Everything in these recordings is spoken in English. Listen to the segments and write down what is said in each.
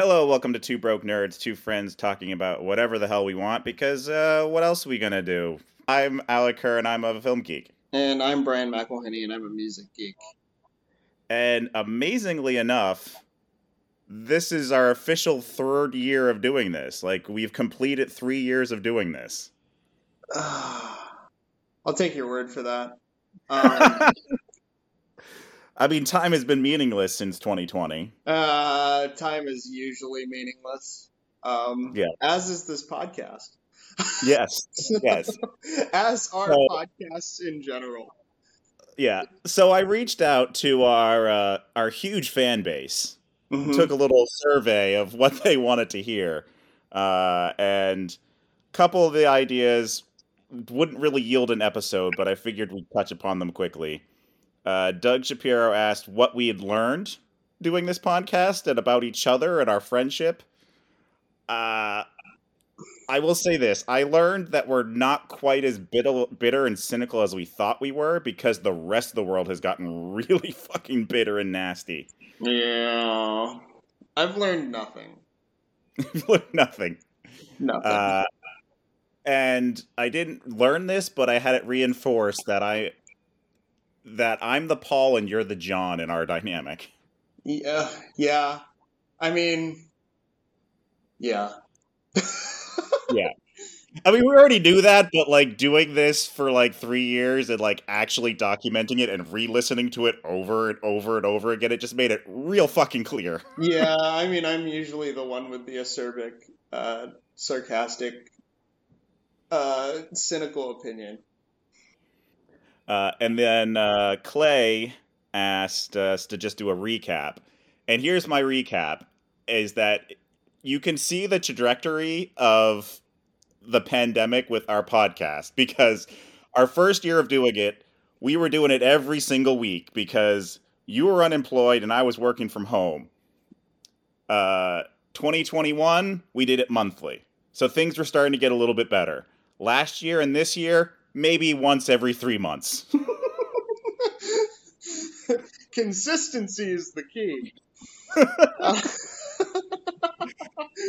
Hello, welcome to Two Broke Nerds, two friends talking about whatever the hell we want because uh, what else are we gonna do? I'm Alec Kerr and I'm a film geek. And I'm Brian McElhenney and I'm a music geek. And amazingly enough, this is our official third year of doing this. Like, we've completed three years of doing this. I'll take your word for that. Um, I mean, time has been meaningless since 2020. uh, time is usually meaningless. Um, Yeah. As is this podcast. Yes, yes. as are So- podcasts in general. Yeah. So I reached out to our uh, our huge fan base Mhm. took a little survey of what they wanted to hear, uh, and a couple of the ideas wouldn't really yield an episode, but I figured we'd touch upon them quickly. Uh, Doug Shapiro asked what we had learned doing this podcast and about each other and our friendship. Uh, I will say this: I learned that we're not quite as bitter, bitter and cynical as we thought we were because the rest of the world has gotten really fucking bitter and nasty. Yeah. I've learned nothing. learned Nothing. Nothing. Uh, and I didn't learn this, but I had it reinforced that I that I'm the Paul and you're the John in our dynamic. yeah. Yeah. I mean, yeah. Yeah. I mean, we already knew that, but like doing this for like three years and like actually documenting it and re-listening to it over and over and over again, it just made it real fucking clear. yeah, I mean, I'm usually the one with the acerbic, uh, sarcastic, uh, cynical opinion. Uh, and then uh, Clay asked us to just do a recap. And here's my recap is that you can see the trajectory of the pandemic with our podcast because our first year of doing it, we were doing it every single week because you were unemployed and I was working from home. Uh, 2021, we did it monthly. So things were starting to get a little bit better. Last year and this year, maybe once every three months. Consistency is the key.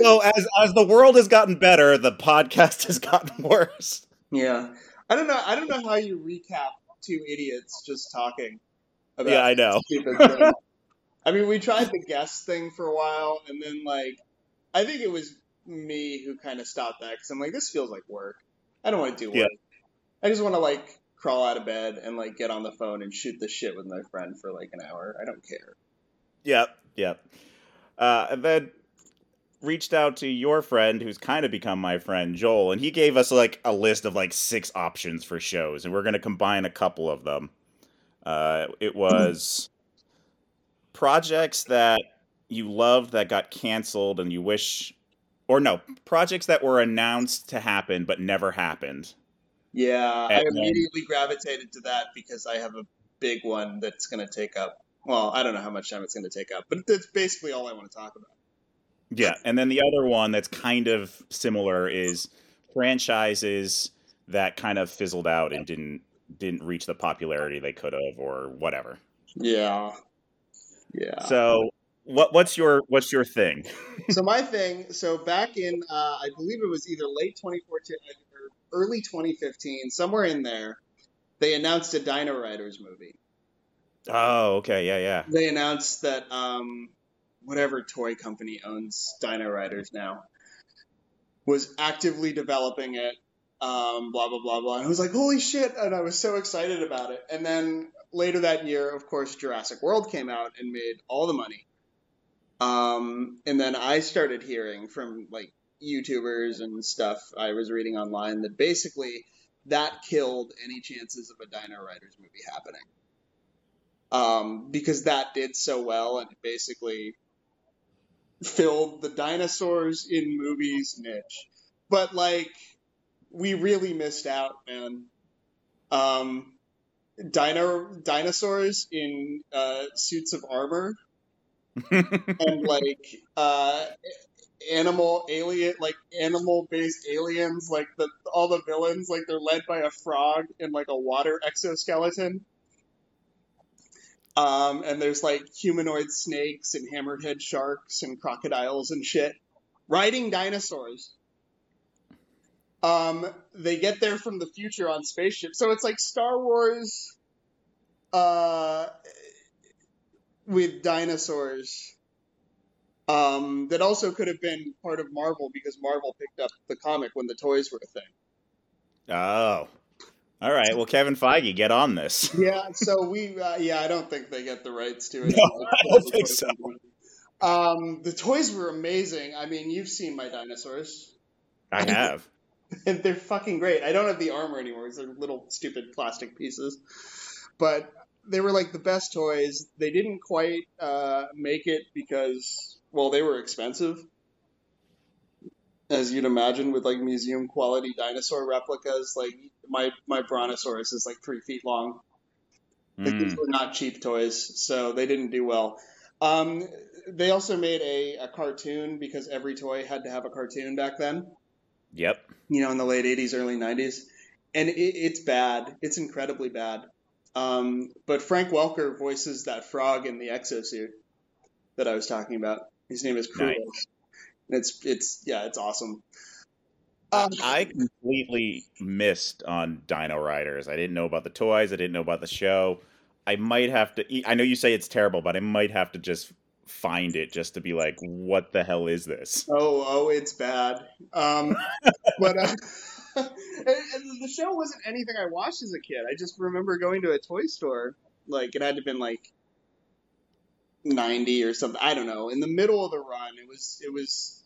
so as as the world has gotten better, the podcast has gotten worse. yeah, I don't know. I don't know how you recap two idiots just talking. About Yeah, I know. I mean, we tried the guest thing for a while, and then like, I think it was me who kind of stopped that because I'm like, this feels like work. I don't want to do work. Yeah. I just want to like crawl out of bed and like get on the phone and shoot the shit with my friend for like an hour. I don't care. Yep, yep. Uh, and then reached out to your friend, who's kind of become my friend, Joel, and he gave us like a list of like six options for shows, and we're going to combine a couple of them. Uh, it was projects that you loved that got canceled, and you wish, or no, projects that were announced to happen but never happened. Yeah, I And then- immediately gravitated to that because I have a big one that's going to take up. Well, I don't know how much time it's going to take up, but that's basically all I want to talk about. Yeah, and then the other one that's kind of similar is franchises that kind of fizzled out and didn't didn't reach the popularity they could have or whatever. Yeah, yeah. So, what what's your what's your thing? so my thing, so back in, uh, I believe it was either late 2014 or early 2015, somewhere in there, they announced a Dino Riders movie. Oh, okay, yeah, yeah. They announced that um, whatever toy company owns Dino Riders now was actively developing it. Um, blah blah blah blah. And I was like, holy shit! And I was so excited about it. And then later that year, of course, Jurassic World came out and made all the money. Um, and then I started hearing from like YouTubers and stuff I was reading online that basically that killed any chances of a Dino Riders movie happening. Um, because that did so well and basically filled the dinosaurs in movies niche. But like, we really missed out, man. Um, dino dinosaurs in uh, suits of armor and like uh animal alien like animal based aliens like the all the villains like they're led by a frog in like a water exoskeleton Um, and there's like humanoid snakes and hammerhead sharks and crocodiles and shit riding dinosaurs. Um, they get there from the future on spaceships, so it's like Star Wars, uh, with dinosaurs. Um, that also could have been part of Marvel because Marvel picked up the comic when the toys were a thing. Oh, all right. Well, Kevin Feige, get on this. Yeah. So we, uh, yeah, I don't think they get the rights to it. No, I don't think so. Um, the toys were amazing. I mean, you've seen my dinosaurs. I have. and they're fucking great. I don't have the armor anymore because they're little stupid plastic pieces. But they were like the best toys. They didn't quite uh, make it because, well, they were expensive. As you'd imagine, with like museum quality dinosaur replicas, like my my Brontosaurus is like three feet long. Like these Mm. were not cheap toys, so they didn't do well. Um, they also made a, a cartoon because every toy had to have a cartoon back then Yep. you know, in the late 80s, early 90s. And it, it's bad. It's incredibly bad. Um, but Frank Welker voices that frog in the exosuit that I was talking about. His name is Krulos. Nice. It's, it's, yeah, it's awesome. Um, I completely missed on Dino Riders. I didn't know about the toys. I didn't know about the show. I might have to. I know you say it's terrible, but I might have to just find it just to be like, what the hell is this? oh, oh, it's bad. Um, but, uh, the show wasn't anything I watched as a kid. I just remember going to a toy store. Like, it had to have been like 90 or something. I don't know. In the middle of the run, it was it was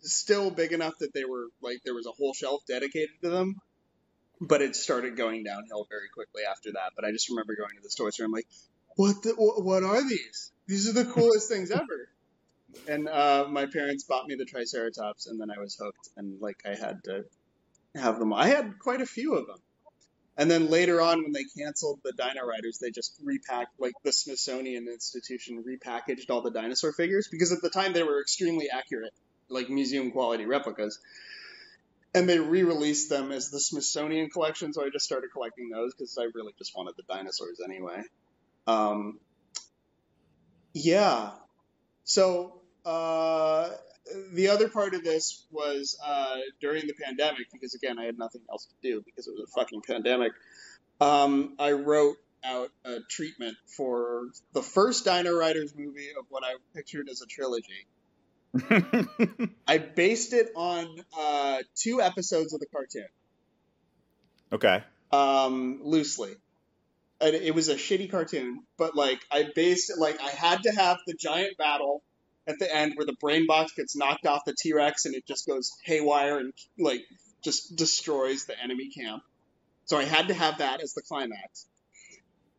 still big enough that they were like there was a whole shelf dedicated to them. But it started going downhill very quickly after that. But I just remember going to the toy store. And I'm like, what? The, what are these? These are the coolest things ever. And uh, my parents bought me the Triceratops, and then I was hooked. And like I had to have them. I had quite a few of them. And then later on, when they canceled the Dino Riders, they just repacked, like the Smithsonian Institution repackaged all the dinosaur figures because at the time they were extremely accurate, like museum quality replicas. And they re released them as the Smithsonian collection, so I just started collecting those because I really just wanted the dinosaurs anyway. Um, yeah. So, uh, the other part of this was uh, during the pandemic, because again, I had nothing else to do because it was a fucking pandemic. Um, I wrote out a treatment for the first Dino Riders movie of what I pictured as a trilogy. I based it on uh, two episodes of the cartoon, okay. um, loosely. And it was a shitty cartoon, but like I based it like I had to have the giant battle at the end where the brain box gets knocked off the T Rex and it just goes haywire and like just destroys the enemy camp. So I had to have that as the climax.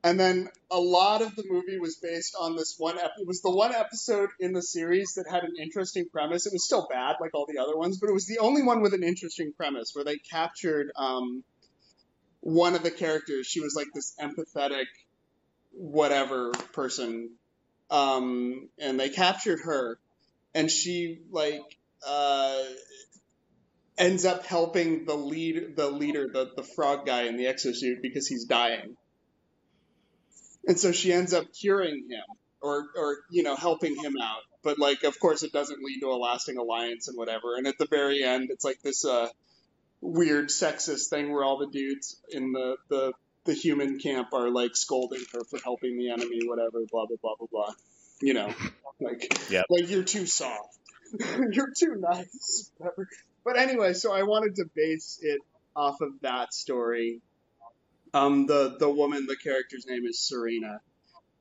And then a lot of the movie was based on this one. Ep- it was the one episode in the series that had an interesting premise. It was still bad, like all the other ones, but it was the only one with an interesting premise where they captured um, one of the characters. She was like this empathetic, whatever person, um, and they captured her, and she like uh, ends up helping the lead, the leader, the the frog guy in the exosuit because he's dying. And so she ends up curing him or or you know helping him out. But like of course it doesn't lead to a lasting alliance and whatever. And at the very end it's like this uh weird sexist thing where all the dudes in the the the human camp are like scolding her for helping the enemy, whatever, blah blah blah blah blah. You know, like Yep. like you're too soft, you're too nice, whatever. But anyway, so I wanted to base it off of that story. Um, the the woman, the character's name is Serena,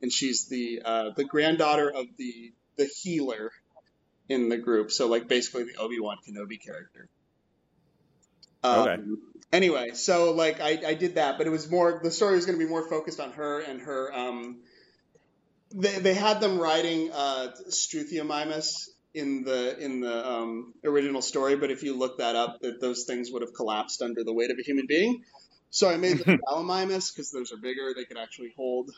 and she's the uh, the granddaughter of the the healer in the group. So like basically the Obi Wan Kenobi character. Um, Okay. Anyway, so like I, I did that, but it was more the story was going to be more focused on her and her. Um, they they had them riding uh, Struthiomimus in the in the um, original story, but if you look that up, that those things would have collapsed under the weight of a human being. So I made the Gallimimus because those are bigger; they could actually hold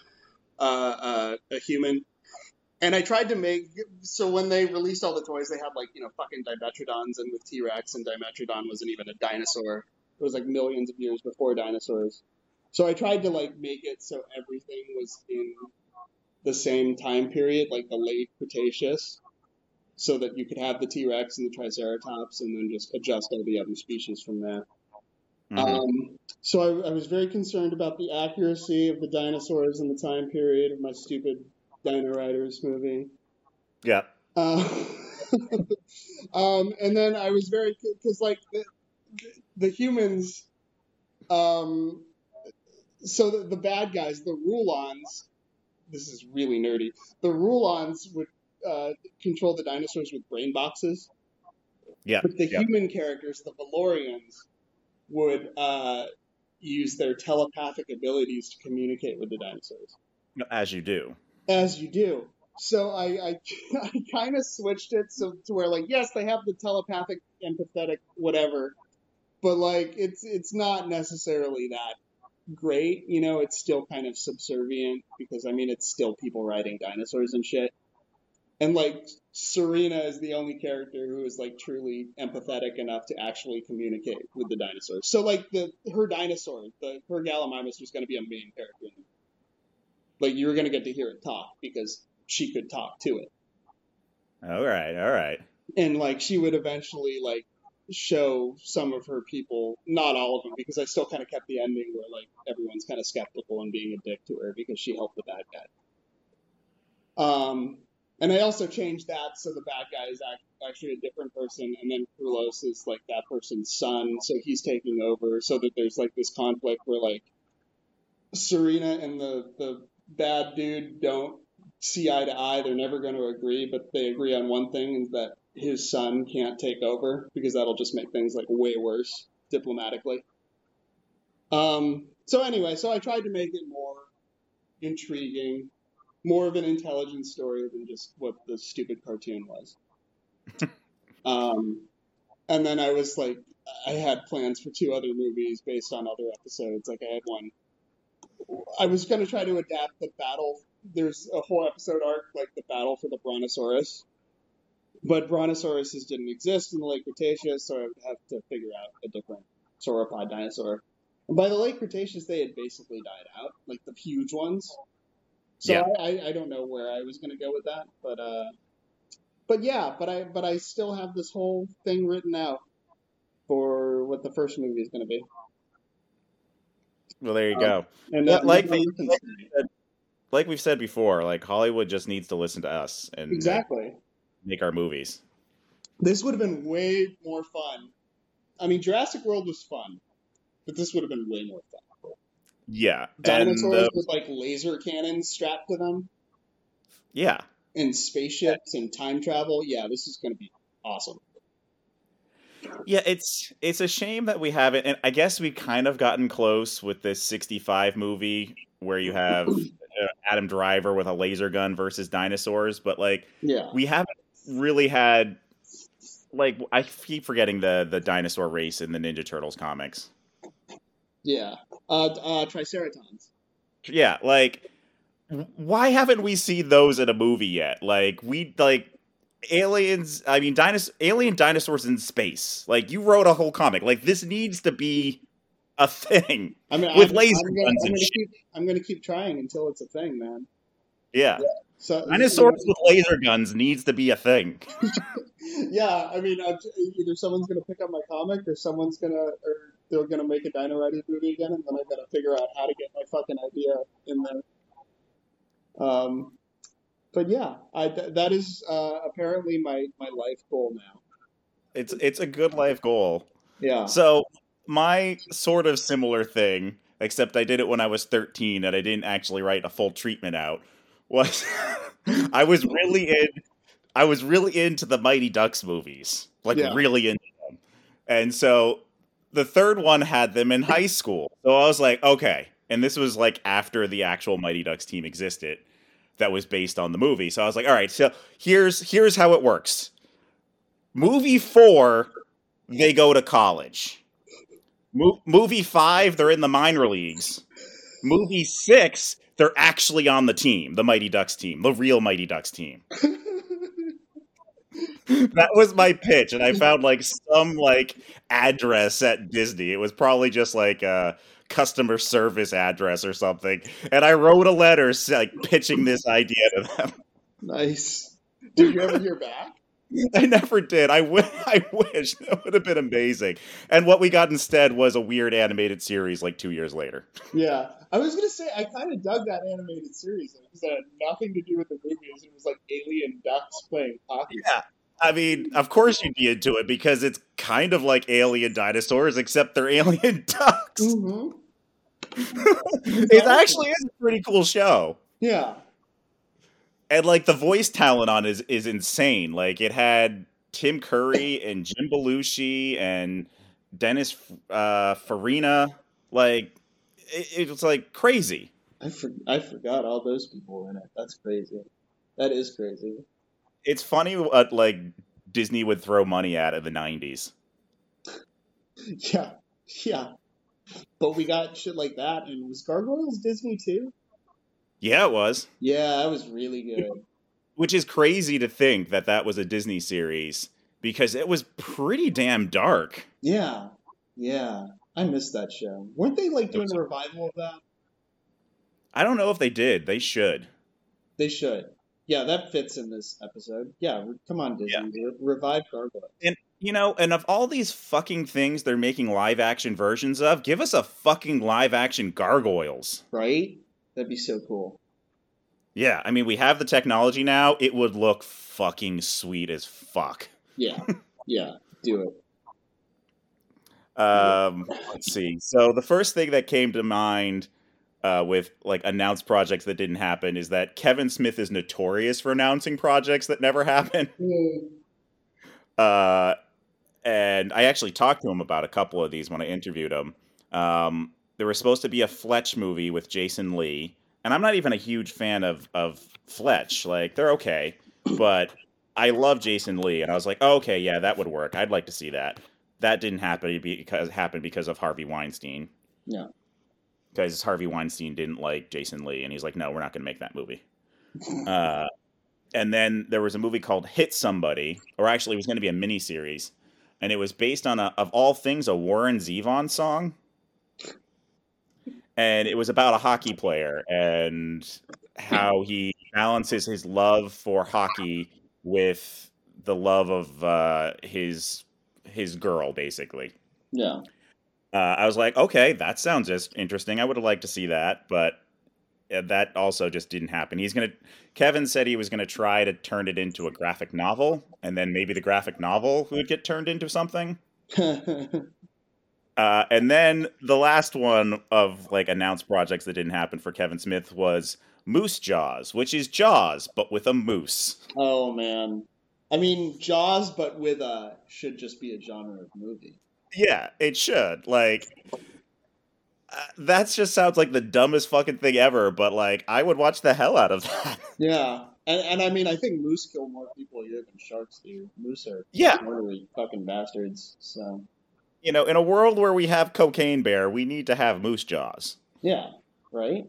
uh, uh, a human. And I tried to make so when they released all the toys, they had like you know fucking Dimetrodons and with T Rex, and Dimetrodon wasn't even a dinosaur. It was like millions of years before dinosaurs. So I tried to like make it so everything was in the same time period, like the late Cretaceous, so that you could have the T Rex and the Triceratops, and then just adjust all the other species from there. Mhm. Um, so I, I was very concerned about the accuracy of the dinosaurs in the time period of my stupid Dino Riders movie. yeah. Uh, um, and then I was very because like the, the humans, um, so the, the bad guys, the Rulons. This is really nerdy. The Rulons would uh, control the dinosaurs with brain boxes. Yeah. But the yeah. human characters, the Valorians, would uh, use their telepathic abilities to communicate with the dinosaurs As you do. as you do. So I I, I kind of switched it so to where like yes they have the telepathic empathetic whatever, but like it's it's not necessarily that great. You know, it's still kind of subservient because I mean it's still people riding dinosaurs and shit. And like Serena is the only character who is like truly empathetic enough to actually communicate with the dinosaurs. So like the her dinosaur, the her Gallimimus was going to be a main character. like you were going to get to hear it talk because she could talk to it All right. All right. and like she would eventually like show some of her people not all of them because i still kind of kept the ending where like everyone's kind of skeptical and being a dick to her because she helped the bad guy um and i also changed that so the bad guy is actually a different person and then Krulos is like that person's son so he's taking over so that there's like this conflict where like serena and the the bad dude don't see eye to eye. They're never going to agree, but they agree on one thing: is that his son can't take over because that'll just make things like way worse diplomatically. Um. So anyway, so I tried to make it more intriguing, more of an intelligent story than just what the stupid cartoon was. um, and then I was like, I had plans for two other movies based on other episodes. Like I had one. I was going to try to adapt the battle there's a whole episode arc like the battle for the Brontosaurus. But Brontosauruses didn't exist in the late Cretaceous, so I would have to figure out a different sauropod dinosaur. And by the late Cretaceous, they had basically died out, like the huge ones. So Yeah. I, I, don't know where I was going to go with that, but uh, but yeah, but I but I still have this whole thing written out for what the first movie is going to be. Well, there you Um, go. And Yeah, uh, like Like we've said before, like Hollywood just needs to listen to us and like, exactly. Make our movies. This would have been way more fun. I mean, Jurassic World was fun, but this would have been way more fun. Yeah. Dinosaurs And uh, with like laser cannons strapped to them, yeah. and spaceships and time travel. Yeah, this is going to be awesome. Yeah, it's it's a shame that we haven't and I guess we've kind of gotten close with this 65 movie where you have uh, Adam Driver with a laser gun versus dinosaurs, but like Yeah, we haven't really had like I keep forgetting the the dinosaur race in the Ninja Turtles comics. yeah. Uh, uh, Triceratons. Yeah, like why haven't we seen those in a movie yet? Like we like aliens, I mean dinos- alien dinosaurs in space. Like you wrote a whole comic. Like this needs to be a thing. I mean, With I'm, laser I'm gonna, guns I'm and gonna shit. keep. I'm gonna keep trying until it's a thing, man. Yeah. So Dinosaurs with laser guns needs to be a thing. yeah, I mean, either someone's gonna pick up my comic, or someone's gonna, or they're gonna make a Dino Riders movie again, and then I gotta figure out how to get my fucking idea in there. Um, but yeah, I th- that is uh, apparently my my life goal now. It's it's a good life goal. Yeah. So my sort of similar thing, except I did it when I was 13 and I didn't actually write a full treatment out, was I was really in I was really into the Mighty Ducks movies. Like Yeah. really into them. And so the third one had them in high school. So I was like, okay. And this was like after the actual Mighty Ducks team existed that was based on the movie. So I was like, all right, so here's here's how it works. Movie 4 they go to college. Mo- movie five, they're in the minor leagues. Movie six, they're actually on the team, the Mighty Ducks team, the real Mighty Ducks team. That was my pitch, and I found like some like address at Disney. It was probably just like a customer service address or something, and I wrote a letter like pitching this idea to them. Nice. Did you ever hear back? I never did. I, w- I wish that would have been amazing. And what we got instead was a weird animated series like two years later. Yeah, I was gonna say I kind of dug that animated series because it had nothing to do with the movies. It was like alien ducks playing hockey. Yeah. I mean, of course you'd be into it because it's kind of like alien dinosaurs, except they're alien ducks. Mm-hmm. it actually is a pretty cool show. Yeah. And like the voice talent on it is is insane. Like it had Tim Curry and Jim Belushi and Dennis uh, Farina. Like it, it was like crazy. I for, I forgot all those people were in it. That's crazy. That is crazy. It's funny what like Disney would throw money at in the '90s. Yeah, yeah. But we got shit like that, and was Gargoyles Disney too? Yeah, it was. Yeah, that was really good. Which is crazy to think that that was a Disney series because it was pretty damn dark. Yeah, yeah. I missed that show. Weren't they like doing a revival of that? I don't know if they did. They should. They should. Yeah, that fits in this episode. Yeah, come on, Disney. Re- revive Gargoyles. And you know, and of all these fucking things they're making live action versions of, give us a fucking live action Gargoyles. Right? That'd be so cool. Yeah, I mean, we have the technology now. It would look fucking sweet as fuck. Yeah, yeah, do it. Um, let's see. So the first thing that came to mind uh, with like announced projects that didn't happen is that Kevin Smith is notorious for announcing projects that never happen. Mm. Uh, and I actually talked to him about a couple of these when I interviewed him. Um, there was supposed to be a Fletch movie with Jason Lee, and I'm not even a huge fan of of Fletch. Like they're okay, but I love Jason Lee, and I was like, oh, okay, yeah, that would work. I'd like to see that. That didn't happen because happened because of Harvey Weinstein. Yeah. Because Harvey Weinstein didn't like Jason Lee, and he's like, no, we're not going to make that movie. uh, and then there was a movie called Hit Somebody, or actually, it was going to be a mini series, and it was based on a, of all things, a Warren Zevon song and it was about a hockey player and how he balances his love for hockey with the love of uh, his his girl, basically. Yeah. Uh, I was like, okay, that sounds just interesting. I would have liked to see that, but uh, that also just didn't happen. He's gonna. Kevin said he was gonna try to turn it into a graphic novel, and then maybe the graphic novel would get turned into something. Uh, and then the last one of like announced projects that didn't happen for Kevin Smith was Moose Jaws, which is Jaws but with a moose. oh man. I mean Jaws, but with a should just be a genre of movie. Yeah, it should. Like uh, that just sounds like the dumbest fucking thing ever, but like I would watch the hell out of that. Yeah. And, and I mean, I think moose kill more people here than sharks do. Moose are Yeah. murdery fucking bastards. So you know, in a world where we have cocaine bear, we need to have moose jaws. yeah, right?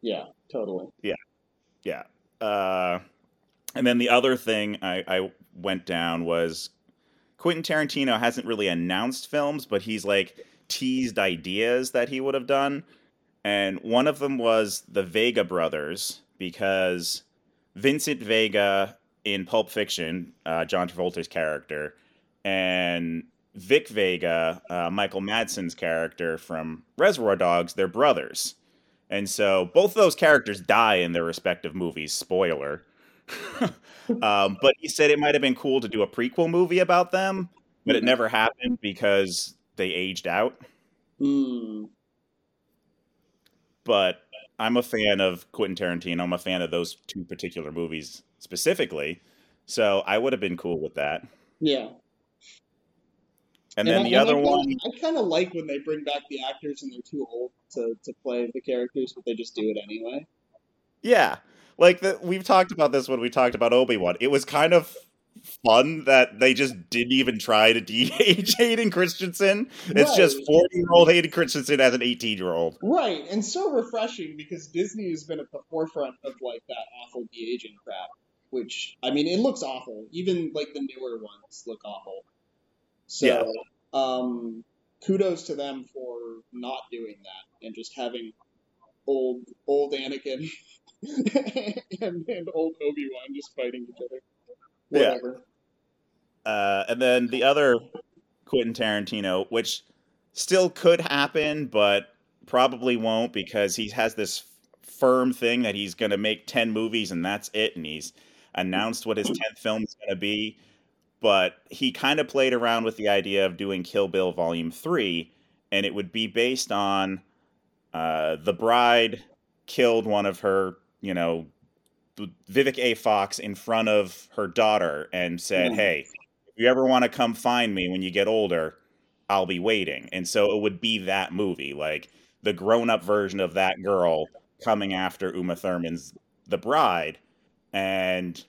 Yeah, totally. Yeah. Yeah. Uh, and then the other thing I, I went down was Quentin Tarantino hasn't really announced films, but he's like teased ideas that he would have done. And one of them was the Vega brothers, because Vincent Vega in Pulp Fiction, uh, John Travolta's character, and Vic Vega, uh, Michael Madsen's character from Reservoir Dogs, they're brothers. And so both those characters die in their respective movies. Spoiler. um, but he said it might have been cool to do a prequel movie about them, but it never happened because they aged out. Hmm. But I'm a fan of Quentin Tarantino. I'm a fan of those two particular movies specifically. So I would have been cool with that. Yeah. And then I- the I other kinda- one, I kind of like when they bring back the actors and they're too old to, to play the characters, but they just do it anyway. yeah, like the, we've talked about this when we talked about Obi Wan. It was kind of fun that they just didn't even try to de-age Hayden Christensen. It's just forty-year-old Hayden Christensen as an eighteen-year-old. Right, and so refreshing because Disney has been at the forefront of like that awful de aging crap. Which I mean, it looks awful. Even like the newer ones look awful. So, Yeah. um, kudos to them for not doing that and just having old old Anakin and, and old Obi Wan just fighting each other. Yeah. Uh, and then the other Quentin Tarantino, which still could happen, but probably won't because he has this firm thing that he's going to make 10 movies and that's it. And he's announced what his 10th film is going to be. But he kind of played around with the idea of doing Kill Bill Volume 3, and it would be based on uh, the bride killed one of her, you know, Vivica A. Fox in front of her daughter and said, Mhm. Hey, if you ever want to come find me when you get older, I'll be waiting. And so it would be that movie, like the grown up version of that girl coming after Uma Thurman's The Bride. And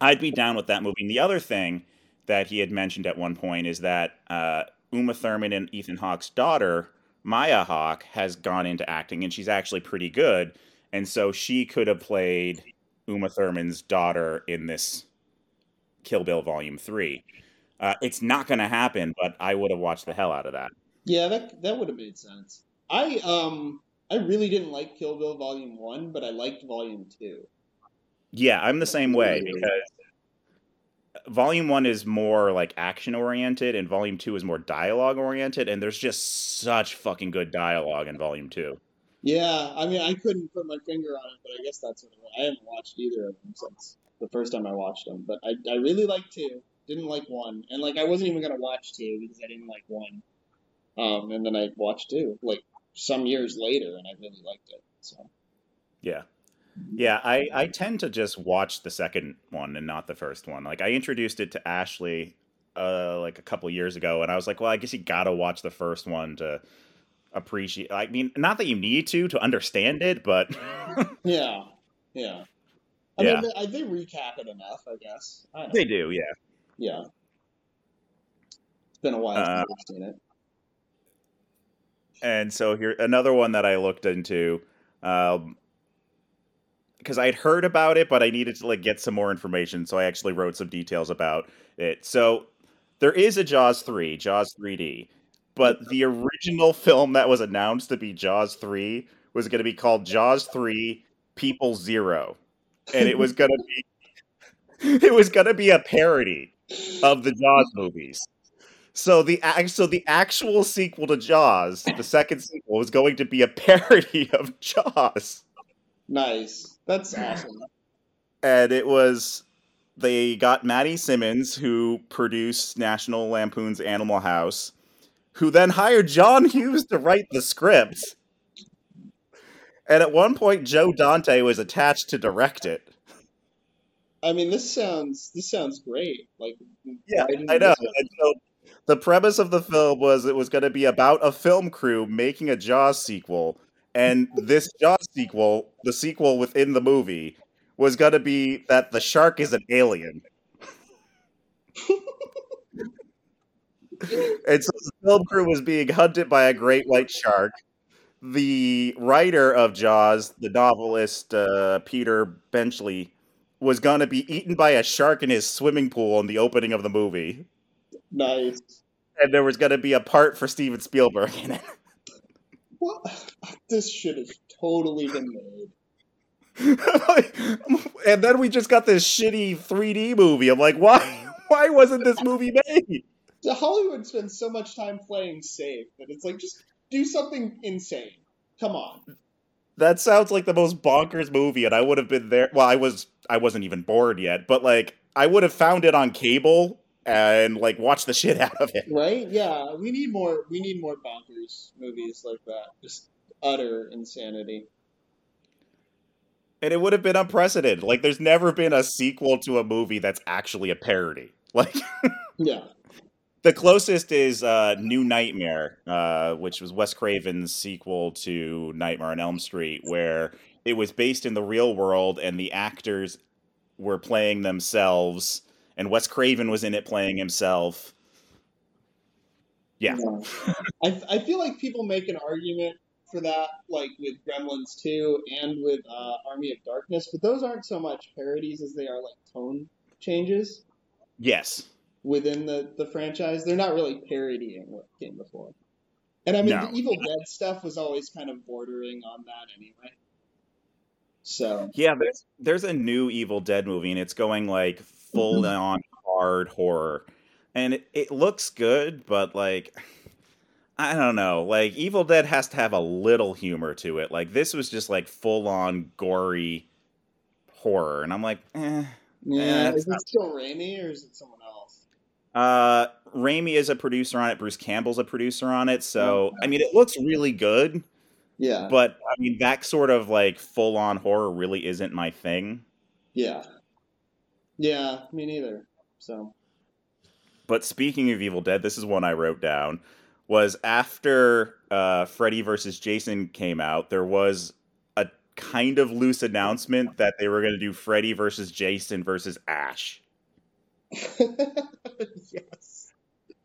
I'd be down with that movie. And the other thing that he had mentioned at one point is that uh, Uma Thurman and Ethan Hawke's daughter, Maya Hawke, has gone into acting and she's actually pretty good. And so she could have played Uma Thurman's daughter in this Kill Bill Volume 3. Uh, it's not going to happen, but I would have watched the hell out of that. Yeah, that that would have made sense. I um I really didn't like Kill Bill Volume One, but I liked Volume Two. Yeah, I'm the same way because volume one is more like action oriented and volume two is more dialogue oriented and there's just such fucking good dialogue in volume two Yeah, I mean I couldn't put my finger on it, but I guess that's what it was. I haven't watched either of them since the first time I watched them. But I I really liked two, didn't like one, and like I wasn't even gonna watch two because I didn't like one. Um, and then I watched two like some years later, and I really liked it. So yeah yeah I, I tend to just watch the second one and not the first one like i introduced it to ashley uh like a couple years ago and i was like well i guess you gotta watch the first one to appreciate i mean not that you need to to understand it but yeah, yeah. I Yeah. mean, they, they recap it enough, I guess. I don't know. they do yeah Yeah. It's been a while Uh, since I've seen it. And so here another one that I looked into um because I'd heard about it, but I needed to like get some more information, so I actually wrote some details about it. So there is a Jaws 3, Jaws 3D, but mm-hmm. the original film that was announced to be Jaws 3 was going to be called Jaws 3 People Zero. And it was going to be it was going to be a parody of the Jaws movies. So the so the actual sequel to Jaws, the second sequel, was going to be a parody of Jaws, Nice. That's awesome. and it was they got Matty Simmons, who produced National Lampoon's Animal House, who then hired John Hughes to write the script. And at one point, Joe Dante was attached to direct it. I mean, this sounds this sounds great. Like, Yeah, why didn't I know. And so the premise of the film was it was going to be about a film crew making a Jaws sequel, and this Jaws sequel, the sequel within the movie, was going to be that the shark is an alien. and so the film crew was being hunted by a great white shark. The writer of Jaws, the novelist uh, Peter Benchley, was going to be eaten by a shark in his swimming pool in the opening of the movie Nice. and there was going to be a part for Steven Spielberg in it. What? This shit has totally been made. and then we just got this shitty 3D movie. I'm like, why? Why wasn't this movie made? So Hollywood spends so much time playing safe that it's like just do something insane. Come on. That sounds like the most bonkers movie, and I would have been there. Well, I was, I wasn't even bored yet, but like, I would have found it on cable and like watch the shit out of it. Right? Yeah, we need more. We need more bonkers movies like that. Just utter insanity. And it would have been unprecedented. Like, there's never been a sequel to a movie that's actually a parody. Like, Yeah. The closest is uh, New Nightmare, uh, which was Wes Craven's sequel to Nightmare on Elm Street, where it was based in the real world and the actors were playing themselves, and Wes Craven was in it playing himself. Yeah. I, I feel like people make an argument for that, like with Gremlins 2 and with uh, Army of Darkness, but those aren't so much parodies as they are like tone changes. Yes. within the the franchise. They're not really parodying what came before. And I mean, No. the Evil Dead stuff was always kind of bordering on that anyway. So Yeah, there's there's a new Evil Dead movie, and it's going like full on hard horror, and it, it looks good, but like I don't know, like Evil Dead has to have a little humor to it. Like this was just like full on gory horror, and I'm like, eh. yeah, it's is it still Raimi or is it someone else? Uh, Raimi is a producer on it. Bruce Campbell's a producer on it. So Oh, I mean, it looks really good, Yeah, but I mean that sort of like full on horror really isn't my thing. yeah, yeah. Me neither. So But speaking of Evil Dead, this is one I wrote down. Was after uh, Freddy versus Jason came out, there was a kind of loose announcement that they were going to do Freddy versus Jason versus Ash. yes.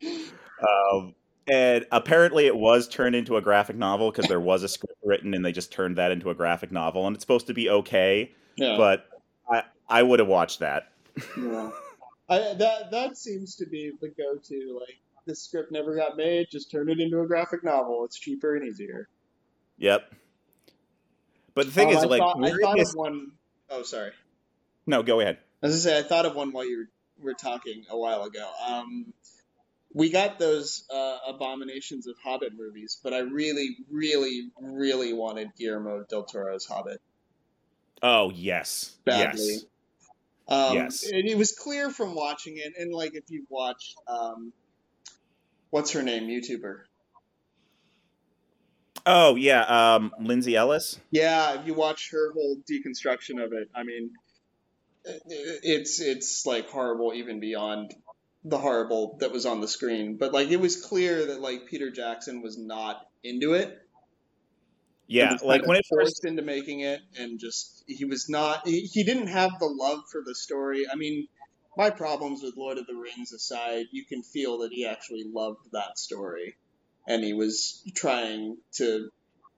Um, and apparently, it was turned into a graphic novel because there was a script written, and they just turned that into a graphic novel, and it's supposed to be okay. Yeah. But I I would have watched that. Yeah. I, that that seems to be the go-to. Like this script never got made, just turn it into a graphic novel. It's cheaper and easier. Yep. But the thing Um, is, I like, thought, I thought is- of one oh sorry. no, go ahead. As I was say I thought of one while you were, were talking a while ago. Um, we got those uh, abominations of Hobbit movies, but I really, really, really wanted Guillermo del Toro's Hobbit Oh yes, badly. yes. Um, Yes. And it was clear from watching it, and like if you watch, um, what's her name, YouTuber? Oh yeah, um, Lindsay Ellis. Yeah, if you watch her whole deconstruction of it, I mean, it's it's like horrible even beyond the horrible that was on the screen. But like it was clear that like Peter Jackson was not into it. Yeah, like when it first. forced into making it, and just he was not. He, he didn't have the love for the story. I mean, my problems with Lord of the Rings aside, you can feel that he actually loved that story, and he was trying to,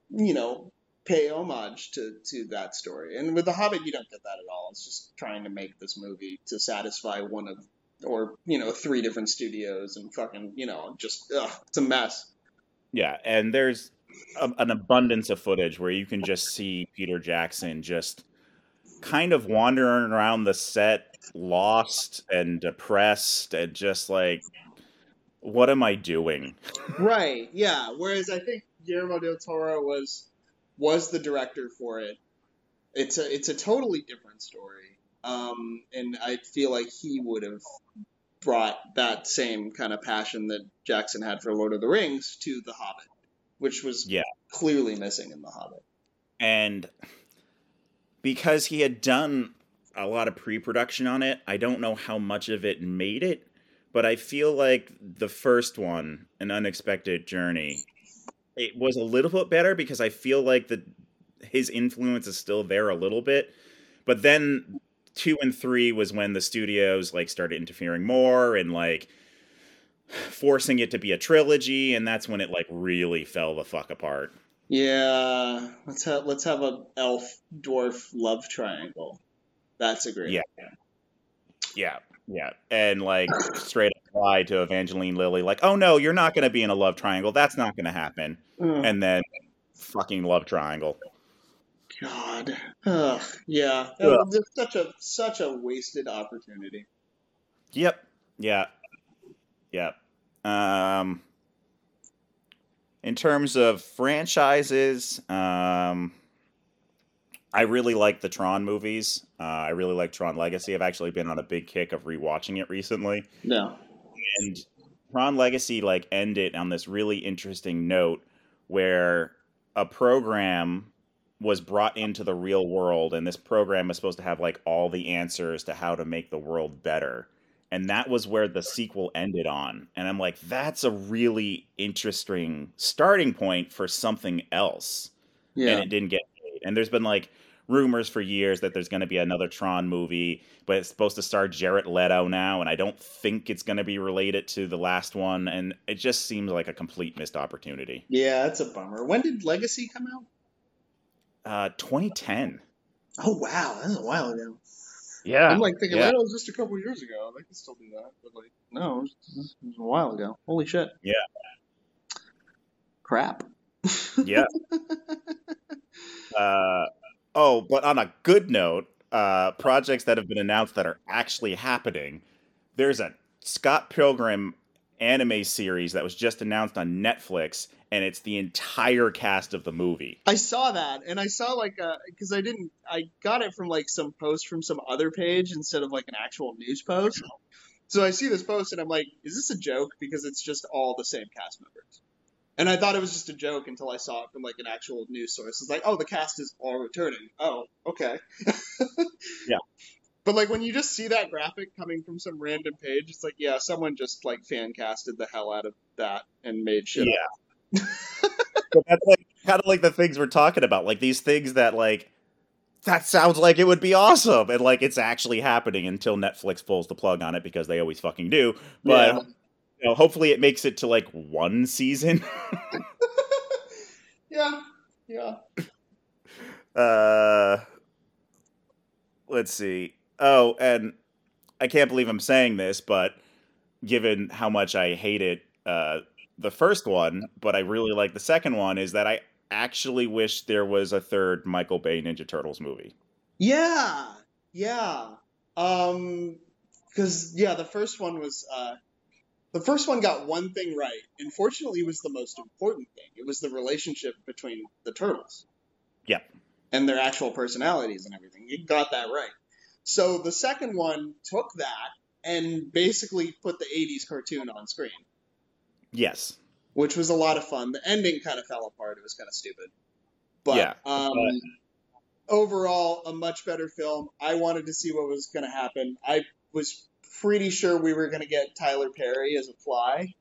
you know, pay homage to to that story. And with The Hobbit, you don't get that at all. It's just trying to make this movie to satisfy one of, or you know, three different studios, and fucking, you know, just ugh, it's a mess. Yeah, and there's a, an abundance of footage where you can just see Peter Jackson just kind of wandering around the set, lost and depressed, and just like, what am I doing? Right. Yeah. Whereas I think Guillermo del Toro was was the director for it. It's a it's a totally different story. Um, and I feel like he would have brought that same kind of passion that Jackson had for Lord of the Rings to The Hobbit, which was Yeah. clearly missing in The Hobbit. And because he had done a lot of pre-production on it, I don't know how much of it made it, but I feel like the first one, An Unexpected Journey, it was a little bit better because I feel like the his influence is still there a little bit. But then 2 and 3 was when the studios like started interfering more and like forcing it to be a trilogy and that's when it like really fell the fuck apart. Yeah. Let's have let's have a elf dwarf love triangle. That's a great Yeah. Yeah, yeah, and like straight up lied to Evangeline Lilly, like, "Oh no, you're not going to be in a love triangle. That's not going to happen." Mm. And then, fucking love triangle. God. Ugh. Yeah. Ugh. was such a such a wasted opportunity. Yep. Yeah. Yep. Um. In terms of franchises, um, I really like the Tron movies. Uh, I really like Tron Legacy. I've actually been on a big kick of rewatching it recently. No. and Tron Legacy like ended on this really interesting note where a program was brought into the real world and this program is supposed to have like all the answers to how to make the world better and that was where the sequel ended on and i'm like that's a really interesting starting point for something else Yeah. and it didn't get made. And there's been like rumors for years that there's going to be another Tron movie, but it's supposed to star Jared Leto now, and I don't think it's going to be related to the last one. And it just seems like a complete missed opportunity. yeah, that's a bummer. When did Legacy come out? Uh, 2010. Oh wow, that's a while ago. Yeah. I'm like thinking, yeah. that was just a couple years ago. They can still do that, but like, no, it was, it was a while ago. Holy shit. Yeah. Crap. Yeah. Uh, oh, but on a good note, uh, projects that have been announced that are actually happening. There's a Scott Pilgrim anime series that was just announced on Netflix, and it's the entire cast of the movie. I saw that, and I saw like uh, because I didn't. I got it from like some post from some other page instead of like an actual news post. So I see this post, and I'm like, is this a joke? Because it's just all the same cast members. And I thought it was just a joke until I saw it from like an actual news source. It's like, oh, the cast is all returning. Oh, okay. Yeah. But like when you just see that graphic coming from some random page, it's like, yeah, someone just like fan casted the hell out of that and made shit. up. Yeah. but that's like kind of like the things we're talking about, like these things that like that sounds like it would be awesome, and like it's actually happening until Netflix pulls the plug on it because they always fucking do. But Yeah. you know, hopefully it makes it to like one season. yeah, yeah. uh, let's see. Oh, and I can't believe I'm saying this, but given how much I hated uh, the first one, but I really like the second one, is that I actually wish there was a third Michael Bay Ninja Turtles movie. Yeah, yeah. Um, because yeah, the first one was uh, the first one got one thing right. Unfortunately, it was the most important thing. It was the relationship between the turtles. Yeah. And their actual personalities and everything. It got that right. So the second one took that and basically put the '80s cartoon on screen, Yes. which was a lot of fun. The ending kind of fell apart. It was kind of stupid. But Yeah, um, overall, a much better film. I wanted to see what was going to happen. I was pretty sure we were going to get Tyler Perry as a fly,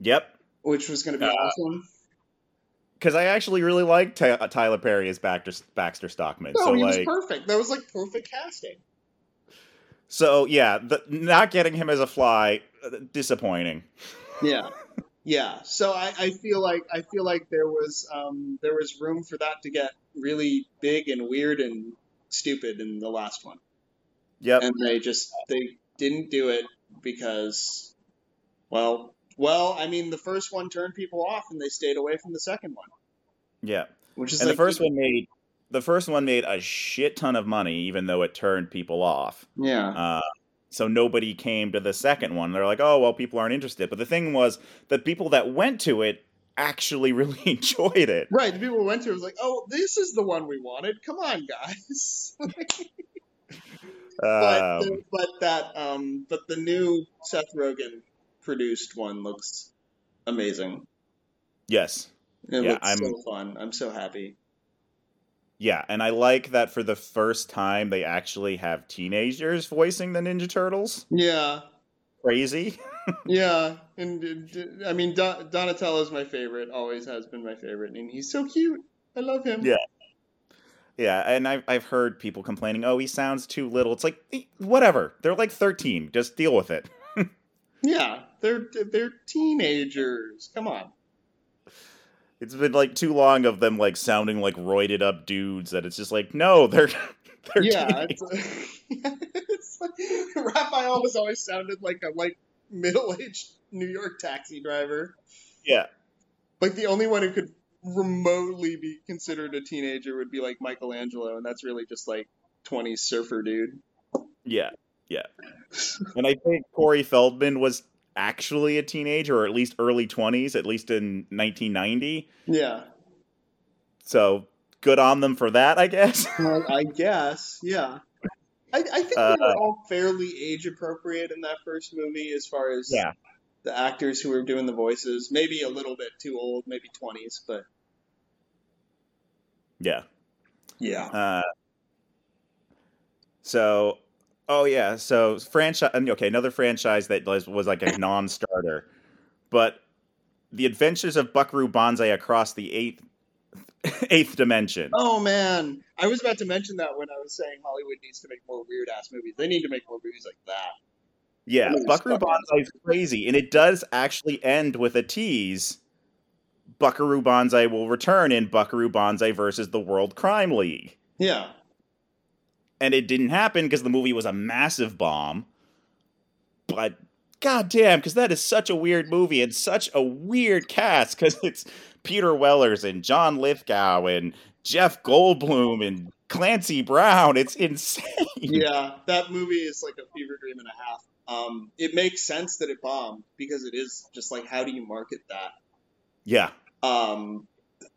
Yep. which was going to be Uh, awesome. Because I actually really liked Ty- Tyler Perry as Baxter, Baxter Stockman. No, so he like, was perfect. That was like perfect casting. so yeah, the, not getting him as a fly, uh, disappointing. Yeah. Yeah, so I, I feel like I feel like there was um, there was room for that to get really big and weird and stupid in the last one. Yep. and they just they didn't do it because well well i mean the first one turned people off and they stayed away from the second one yeah. which is and like the first one made the first one made a shit ton of money, even though it turned people off. yeah Uh, so nobody came to the second one. They're like, oh well, people aren't interested. But the thing was, the people that went to it actually really enjoyed it. right the people who went to it was like oh this is the one we wanted come on guys but Um, but that um but the new seth rogen produced one looks amazing yes, it Yeah, looks I'm- so fun i'm so happy yeah, and I like that for the first time they actually have teenagers voicing the Ninja Turtles. yeah Crazy. Yeah, and I mean Don- Donatello's my favorite. Always has been my favorite, and he's so cute. I love him. Yeah. Yeah, and I've I've heard people complaining, oh, he sounds too little. It's like whatever. They're like thirteen. Just deal with it. yeah. They're they're teenagers. Come on. It's been like too long of them like sounding like roided up dudes that it's just like no, they're they're yeah, it's, it's like, Raphael has always sounded like a like middle aged New York taxi driver. yeah. Like the only one who could remotely be considered a teenager would be like Michelangelo, and that's really just like 20 surfer dude. Yeah, yeah. and I think Corey Feldman was actually a teenager, or at least early twenties, at least in 1990. Yeah. So good on them for that, I guess. Well, I guess, yeah. I, I think Uh, they were all fairly age appropriate in that first movie, as far as Yeah. the actors who were doing the voices. Maybe a little bit too old, maybe twenties, but yeah. yeah. Uh, so, oh yeah, so franchise. Okay, another franchise that was, was like a non-starter, but the Adventures of Buckaroo Banzai across the eighth eighth dimension. Oh man, I was about to mention that when I was saying Hollywood needs to make more weird ass movies. They need to make more movies like that. Yeah, Buckaroo. Banzai is crazy, and it does actually end with a tease. Buckaroo Banzai will return in Buckaroo Banzai versus the World Crime League. Yeah. And it didn't happen because the movie was a massive bomb. But goddamn, because that is such a weird movie and such a weird cast because it's Peter Wellers and John Lithgow and Jeff Goldblum and Clancy Brown. It's insane. Yeah, that movie is like a fever dream and a half. Um, it makes sense that it bombed because it is just like, how do you market that? Yeah. Um,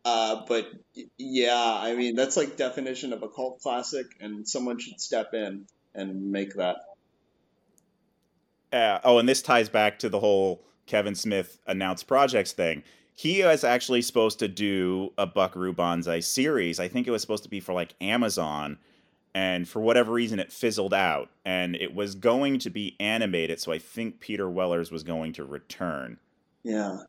uh, but yeah, I mean, that's like definition of a cult classic, and someone should step in and make that. Uh, oh, and this ties back to the whole Kevin Smith announced projects thing. He was actually supposed to do a Buckaroo Banzai series. I think it was supposed to be for like Amazon, and for whatever reason, it fizzled out. And it was going to be animated, so I think Peter Wellers was going to return. Yeah.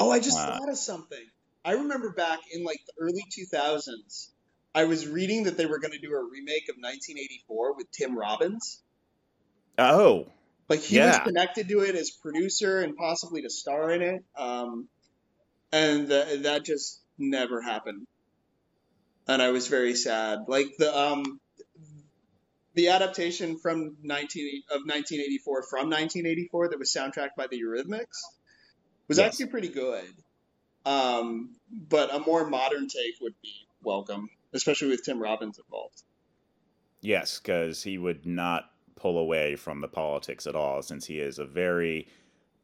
Oh, I just uh, thought of something. I remember back in like the early 2000s, I was reading that they were going to do a remake of 1984 with Tim Robbins. Oh. Like he yeah. was connected to it as producer and possibly to star in it. Um, and th- that just never happened. And I was very sad. Like the um, the adaptation from 19 of 1984 from 1984 that was soundtracked by the Eurythmics was yes. actually pretty good. Um, but a more modern take would be welcome, especially with Tim Robbins involved. Yes, because he would not pull away from the politics at all, since he is a very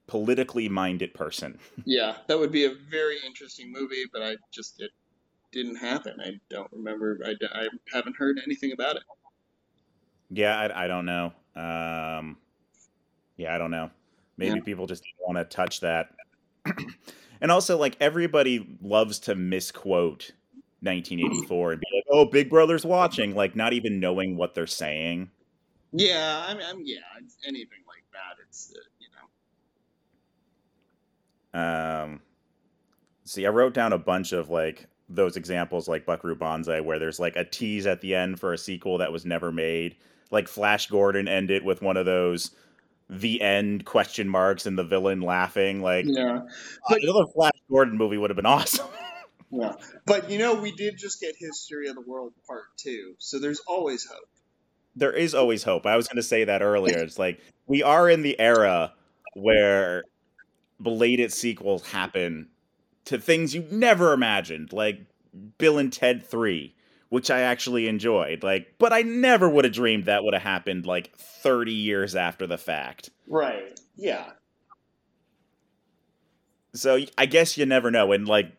politically minded person. yeah, that would be a very interesting movie, but I just it didn't happen. I don't remember. I, I haven't heard anything about it. Yeah, I, I don't know. Um, yeah, I don't know. Maybe yeah. people just want to touch that. and also, like everybody loves to misquote 1984 and be like, "Oh, Big Brother's watching," like not even knowing what they're saying. Yeah, I mean, I'm, yeah, anything like that, it's uh, you know. Um, see, I wrote down a bunch of like those examples, like Buckaroo Banzai, where there's like a tease at the end for a sequel that was never made. Like Flash Gordon ended with one of those the end question marks and the villain laughing. Like, yeah, uh, but another Flash Gordon movie would have been awesome. yeah, but you know, we did just get History of the World Part Two, so there's always hope. There is always hope. I was going to say that earlier. It's like we are in the era where belated sequels happen to things you never imagined, like Bill and Ted Three which I actually enjoyed. Like, but I never would have dreamed that would have happened like 30 years after the fact. Right. Yeah. So I guess you never know. And like,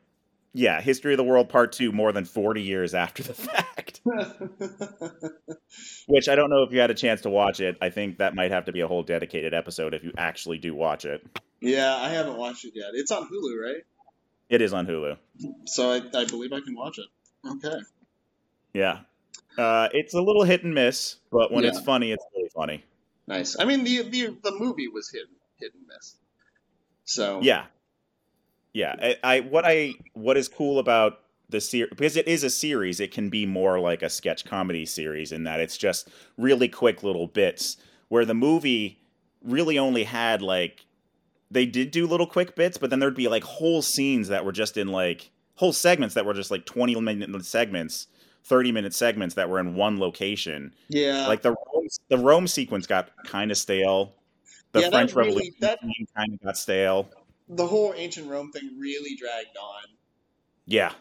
yeah, History of the World Part 2 more than 40 years after the fact. Which I don't know if you had a chance to watch it. I think that might have to be a whole dedicated episode if you actually do watch it. Yeah, I haven't watched it yet. It's on Hulu, right? It is on Hulu. So I, I believe I can watch it. Okay. Yeah. Uh, it's a little hit and miss, but when yeah. it's funny, it's really funny. Nice. I mean, the the the movie was hit hit and miss. So yeah, yeah. I, I what I what is cool about the series because it is a series, it can be more like a sketch comedy series in that it's just really quick little bits. Where the movie really only had like they did do little quick bits, but then there'd be like whole scenes that were just in like whole segments that were just like twenty minute segments 30 minute segments that were in one location. Yeah. Like the Rome, the Rome sequence got kind of stale. The yeah, French really, Revolution that, kind of got stale. The whole ancient Rome thing really dragged on. Yeah.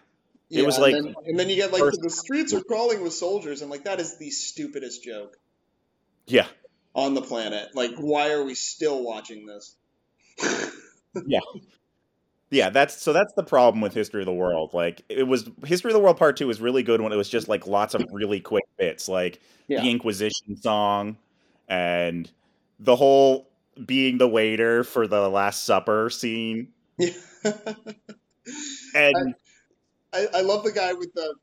yeah it was like and then, and then you get like first, the streets are crawling with soldiers and like that is the stupidest joke. Yeah. On the planet. Like why are we still watching this? yeah yeah, that's so that's the problem with History of the World. Like it was History of the World Part Two was really good when it was just like lots of really quick bits, like yeah. the Inquisition song and the whole being the waiter for the Last Supper scene. Yeah. and I, I, love the guy with the,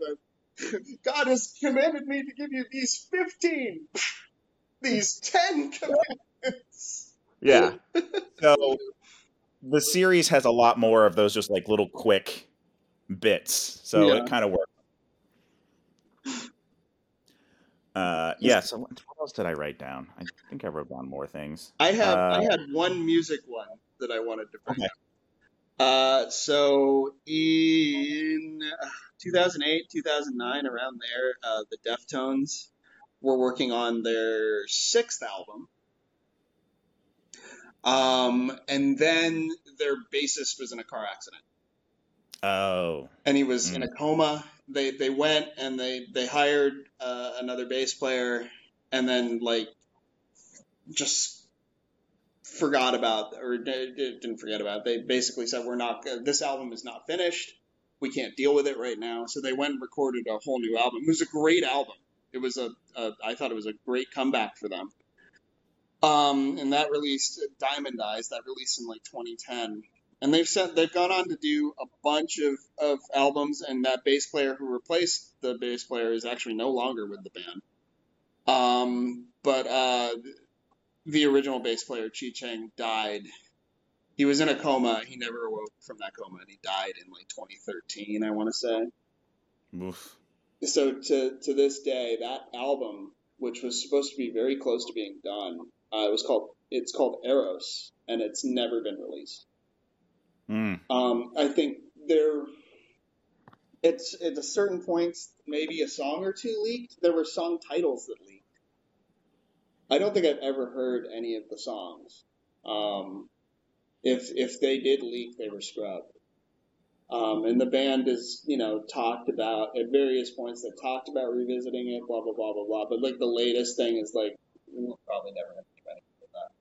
the God has commanded me to give you these fifteen, these ten commandments. Yeah. So the series has a lot more of those just like little quick bits, so yeah. it kind of works. Uh, yeah. So what else did I write down? I think I wrote down more things. I have uh, I had one music one that I wanted to bring okay. up. Uh, so in 2008, 2009, around there, uh, the Deftones were working on their sixth album. Um, and then their bassist was in a car accident. Oh. And he was in Mm. a coma. They they went and they they hired uh, another bass player, and then like just forgot about or didn't forget about. It. They basically said we're not. This album is not finished. We can't deal with it right now. So they went and recorded a whole new album. It was a great album. It was a, a I thought it was a great comeback for them. Um, and that released Diamond Eyes. That released in like 2010 and they've said they've gone on to do a bunch of, of albums and that bass player who replaced the bass player is actually no longer with the band um, but uh, the original bass player chi cheng died he was in a coma he never awoke from that coma and he died in like 2013 i want to say Oof. so to, to this day that album which was supposed to be very close to being done uh, it was called it's called eros and it's never been released Mm. um, I think there, it's at a certain points maybe a song or two leaked. There were song titles that leaked. I don't think I've ever heard any of the songs. Um, if if they did leak, they were scrubbed. Um, and the band is, you know, talked about at various points. They talked about revisiting it, blah blah blah blah blah. But like the latest thing is like we're probably never going to do anything with that.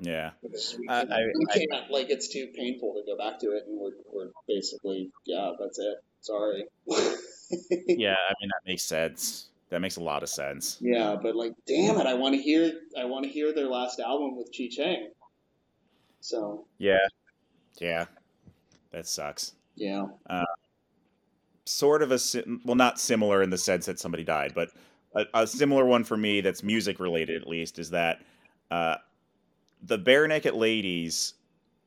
Yeah. Because we, I- can't- I- we can't, like, it's too painful to go back to it, and we're, we're basically, yeah, that's it. Sorry. Yeah, I mean that makes sense. That makes a lot of sense. yeah, but like, damn it, I want to hear, I want to hear their last album with Chi Cheng. So, Yeah. Yeah. That sucks. yeah. Sort of a sim- well, not similar in the sense that somebody died, but a, a similar one for me that's music related at least is that uh, the Barenaked Ladies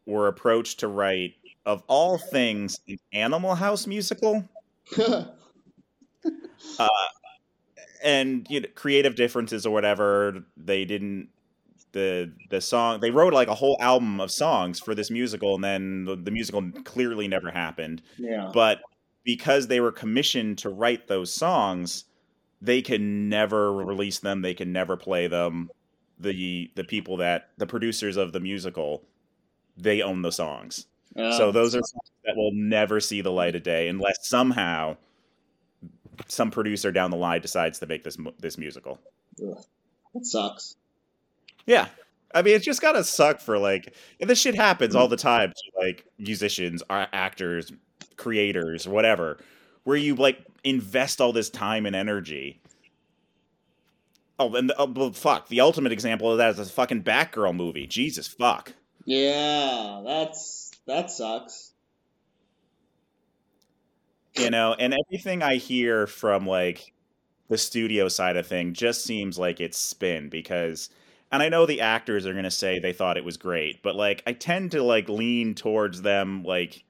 were approached to write of all things an Animal House musical. Uh, and you know, creative differences or whatever they didn't the the song they wrote like a whole album of songs for this musical and then the, the musical clearly never happened yeah. but because they were commissioned to write those songs they can never release them they can never play them the the people that the producers of the musical they own the songs Uh, so those are songs that will never see the light of day unless somehow some producer down the line decides to make this this musical. That sucks. Yeah. I mean, it's just gotta suck for like, and this shit happens all the time to like musicians, actors, creators, whatever, where you like invest all this time and energy. Oh, and the, oh, fuck. The ultimate example of that is a fucking Batgirl movie. Jesus fuck. Yeah, that's, that sucks. you know and everything i hear from like the studio side of thing just seems like it's spin because and i know the actors are going to say they thought it was great but like i tend to like lean towards them like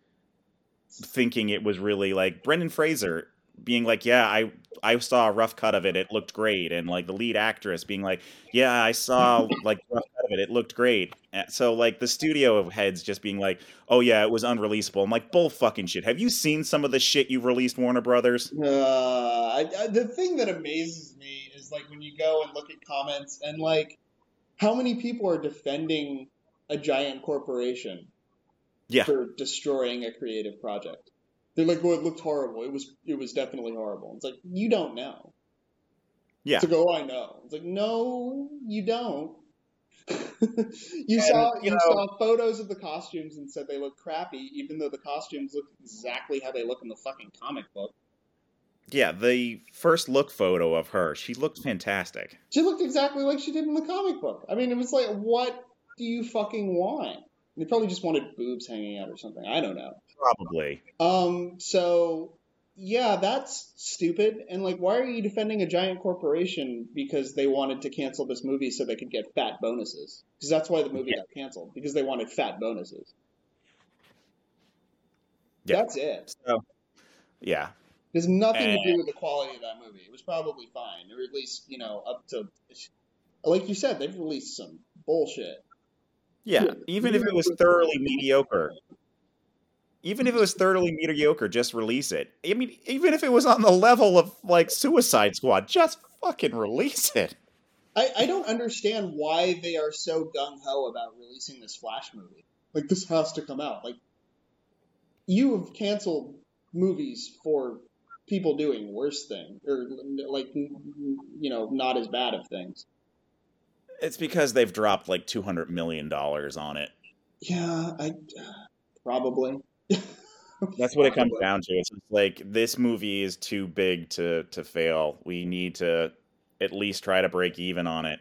thinking it was really like brendan fraser being like yeah i i saw a rough cut of it it looked great and like the lead actress being like yeah i saw like rough cut of it it looked great so like the studio heads just being like oh yeah it was unreleasable i'm like bull fucking shit have you seen some of the shit you've released warner brothers Uh, I, I, the thing that amazes me is like when you go and look at comments and like how many people are defending a giant corporation Yeah. for destroying a creative project. They're like, "Well, it looked horrible. It was, it was definitely horrible." It's like you don't know. Yeah. It's like, "Oh, I know." It's like, "No, you don't." you And, saw you you, know- saw photos of the costumes and said they look crappy, even though the costumes look exactly how they look in the fucking comic book. yeah the first look photo of her she looked fantastic She looked exactly like she did in the comic book. I mean, it was like, what do you fucking want? They probably just wanted boobs hanging out or something. I don't know. Probably Um, so yeah, that's stupid. And like, why are you defending a giant corporation because they wanted to cancel this movie so they could get fat bonuses? Because that's why the movie got canceled because they wanted fat bonuses. Yeah. That's it. so yeah There's nothing And- to do with the quality of that movie. It was probably fine, or at least you know up to, like you said, they've released some bullshit. yeah Yeah. even if it was thoroughly mediocre Even if it was thoroughly mediocre, just release it. I mean, even if it was on the level of like Suicide Squad, just fucking release it. I, I don't understand why they are so gung ho about releasing this Flash movie. Like this has to come out. Like you have canceled movies for people doing worse things or like you know not as bad of things. It's because they've dropped like two hundred million dollars on it. Yeah, I probably. That's what it comes down to. It's like this movie is too big to to fail. We need to at least try to break even on it.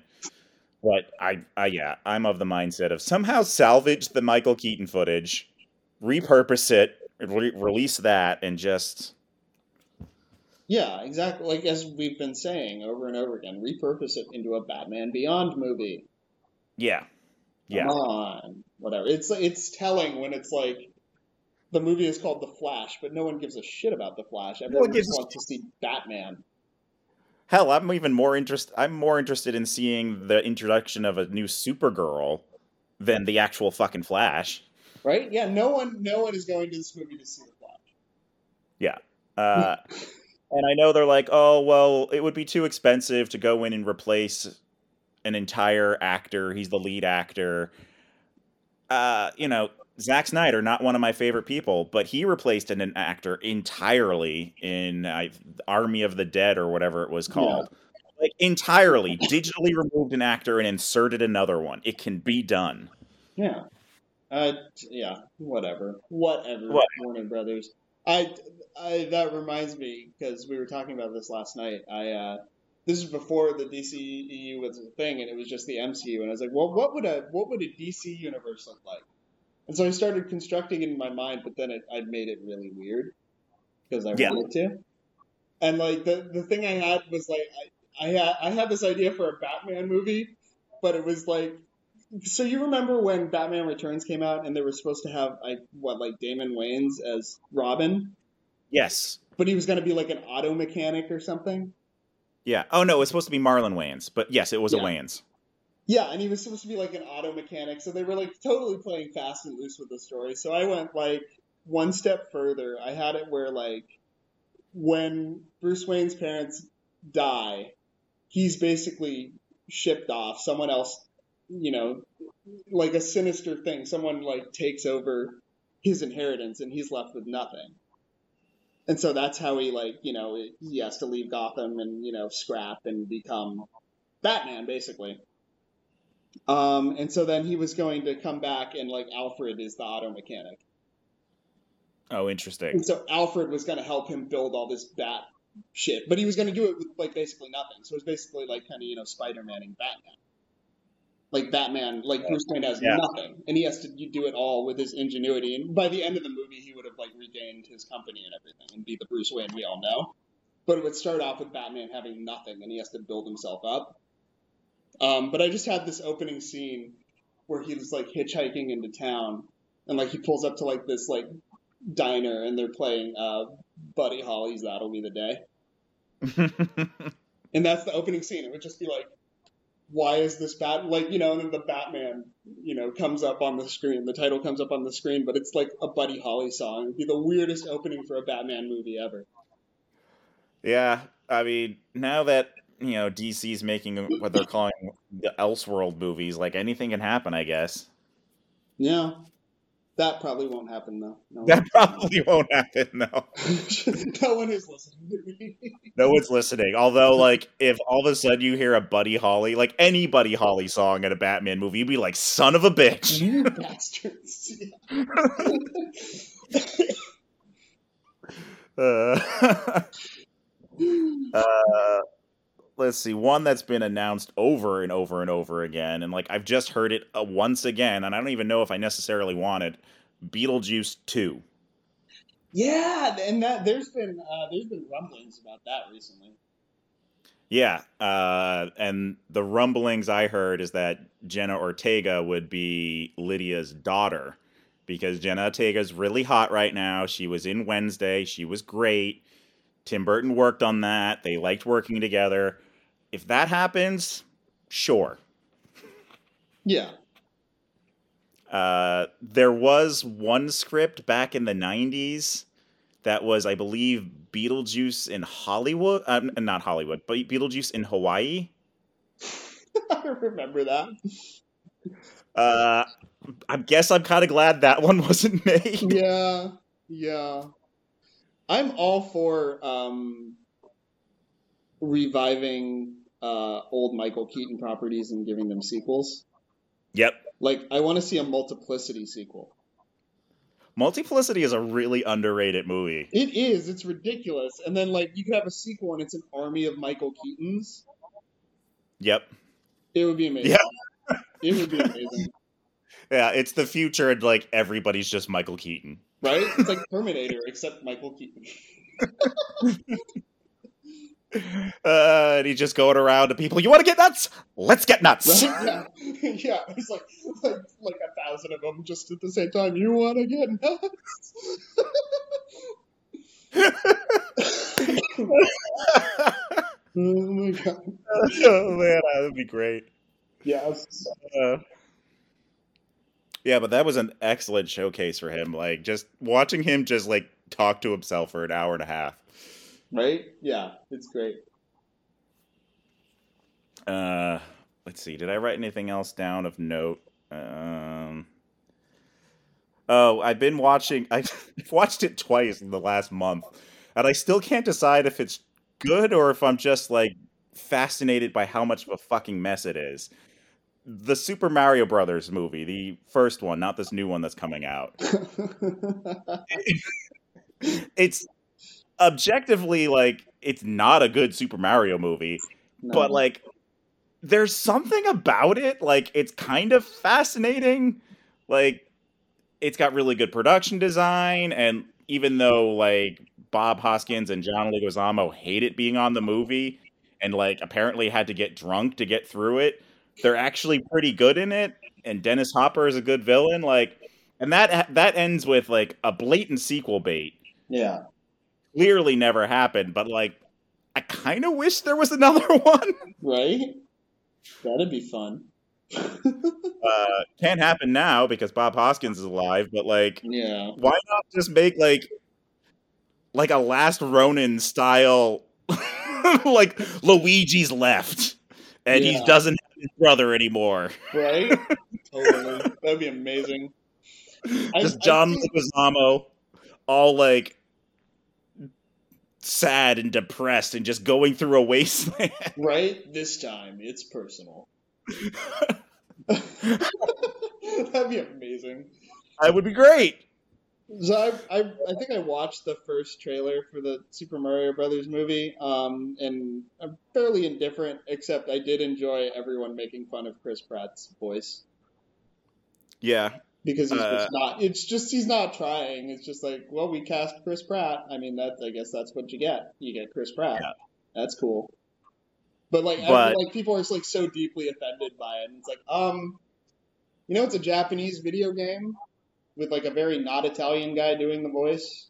But I, I yeah, I'm of the mindset of somehow salvage the Michael Keaton footage, repurpose it, re- release that, and just yeah, exactly. Like as we've been saying over and over again, repurpose it into a Batman Beyond movie. Yeah, yeah. Come on, whatever. It's it's telling when it's like the movie is called The Flash, but no one gives a shit about The Flash. Everyone no just wants to see Batman. Hell, I'm even more interested. I'm more interested in seeing the introduction of a new Supergirl than the actual fucking Flash. Right? Yeah. No one. No one is going to this movie to see the Flash. Yeah. Uh, and I know they're like, oh well, it would be too expensive to go in and replace an entire actor. He's the lead actor. Uh, you know, Zack Snyder, not one of my favorite people, but he replaced an, an actor entirely in uh, Army of the Dead or whatever it was called. Yeah. Like entirely, digitally removed an actor and inserted another one. It can be done. Yeah. Uh, yeah. Whatever. Whatever. What? Warner Brothers. I, I that reminds me because we were talking about this last night. I uh, this is before the DCEU was a thing, and it was just the MCU. And I was like, well, what would a what would a DC universe look like? And so I started constructing it in my mind, but then it, I made it really weird because I yeah. wanted to. And like the the thing I had was like I, I had I had this idea for a Batman movie, but it was like so you remember when Batman Returns came out and they were supposed to have like what like Damon Wayans as Robin? Yes. But he was going to be like an auto mechanic or something. Yeah. Oh no, it was supposed to be Marlon Wayans, but yes, it was yeah. a Wayans. Yeah, and he was supposed to be like an auto mechanic, so they were like totally playing fast and loose with the story. So I went like one step further. I had it where like when Bruce Wayne's parents die, he's basically shipped off. Someone else, you know, like a sinister thing. Someone like takes over his inheritance, and he's left with nothing. And so that's how he like, you know, he has to leave Gotham and you know scrap and become Batman, basically. Um, and so then he was going to come back and like Alfred is the auto mechanic. Oh, interesting. And so Alfred was going to help him build all this bat shit, but he was going to do it with like basically nothing. So it was basically like kind of you know Spider Maning Batman. Like Batman, like Bruce Wayne has yeah. nothing, and he has to do it all with his ingenuity. And by the end of the movie, he would have like regained his company and everything, and be the Bruce Wayne we all know. But it would start off with Batman having nothing, and he has to build himself up. Um, but I just had this opening scene where he was like hitchhiking into town, and like he pulls up to like this like diner, and they're playing uh, Buddy Holly's "That'll Be the Day," and that's the opening scene. It would just be like, why is this bat like you know? And then the Batman you know comes up on the screen. The title comes up on the screen, but it's like a Buddy Holly song. It'd be the weirdest opening for a Batman movie ever. Yeah, I mean, now that you know DC's making what they're calling the Elseworld movies. Like anything can happen, I guess. Yeah, that probably won't happen though. No that probably won't happen though. no one is listening. no one's listening. Although, like, if all of a sudden you hear a Buddy Holly, like any Buddy Holly song in a Batman movie, you'd be like, "Son of a bitch!" You bastards. uh, uh let's see one that's been announced over and over and over again and like i've just heard it uh, once again and i don't even know if i necessarily want it beetlejuice 2 yeah and that there's been uh, there's been rumblings about that recently. Yeah uh, and the rumblings i heard is that jenna ortega would be lydia's daughter because jenna ortega's really hot right now. She was in wednesday. She was great. Tim Burton worked on that. They liked working together. If that happens, sure. Yeah. Uh, there was one script back in the '90s that was, I believe, Beetlejuice in Hollywood. Uh, not Hollywood, but Beetlejuice in Hawaii. I remember that. Uh, I guess I'm kind of glad that one wasn't made. Yeah, yeah. I'm all for um, reviving uh, old Michael Keaton properties and giving them sequels. Yep. Like, I want to see a Multiplicity sequel. Multiplicity is a really underrated movie. It is. It's ridiculous. And then, like, you could have a sequel and it's an army of Michael Keatons. Yep. It would be amazing. Yeah. It would be amazing. Yeah, it's the future and like everybody's just Michael Keaton. Right? It's like Terminator, except Michael Keaton. Uh, and he's just going around to people. You want to get nuts? Let's get nuts. Yeah. yeah. It's like, like like a thousand of them just at the same time. You want to get nuts? oh my god. oh man, that would be great. Yes. Uh, yeah, but that was an excellent showcase for him. Like just watching him just like talk to himself for an hour and a half. Right? Yeah, it's great. Uh, let's see. Did I write anything else down of note? Um. Oh, I've been watching. I've watched it twice in the last month, and I still can't decide if it's good or if I'm just like fascinated by how much of a fucking mess it is. The Super Mario Brothers movie, the first one, not this new one that's coming out. It's objectively like it's not a good Super Mario movie, No. but like there's something about it like it's kind of fascinating like it's got really good production design and even though like bob hoskins and john leguizamo hated being on the movie and like apparently had to get drunk to get through it they're actually pretty good in it and dennis hopper is a good villain like and that that ends with like a blatant sequel bait yeah. Clearly never happened but like i kind of wish there was another one Right? That'd be fun. uh, can't happen now because Bob Hoskins is alive, but like, yeah. why not just make like like a Last Ronin style, like Luigi's left, and he doesn't have his brother anymore. Right? totally. That'd be amazing. Just I John think- Leguizamo, all like sad and depressed, and just going through a wasteland. Right? This time, it's personal. That'd be amazing. that would be great. So I, I, I think I watched the first trailer for the Super Mario Brothers movie, um, and I'm fairly indifferent, except I did enjoy everyone making fun of Chris Pratt's voice Yeah, because he's Uh, just not. It's just he's not trying. It's just like, well, we cast Chris Pratt. I mean, that I guess that's what you get. You get Chris Pratt. Yeah. That's cool. But like, But- like people are just like so deeply offended by it, and it's like, um, you know, it's a Japanese video game with like a very not Italian guy doing the voice.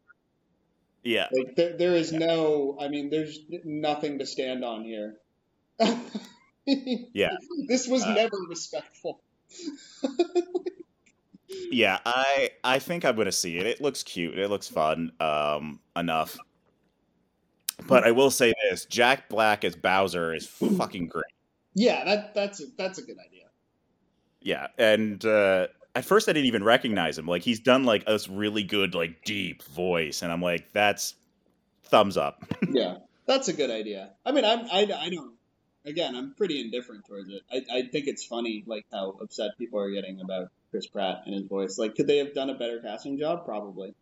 yeah. Like there, there is no. I mean, there's nothing to stand on here. Yeah. This was Uh, never respectful. Yeah, I I think I'm gonna see it. It looks cute. It looks fun. Um, enough. But I will say this: Jack Black as Bowser is fucking great. Yeah, that that's a, that's a good idea. Yeah, and uh, at first I didn't even recognize him. Like he's done like a really good like deep voice, and I'm like, that's thumbs up. Yeah, that's a good idea. I mean, I'm I, I don't. Again, I'm pretty indifferent towards it. I, I think it's funny, like how upset people are getting about Chris Pratt and his voice. Like, could they have done a better casting job? Probably,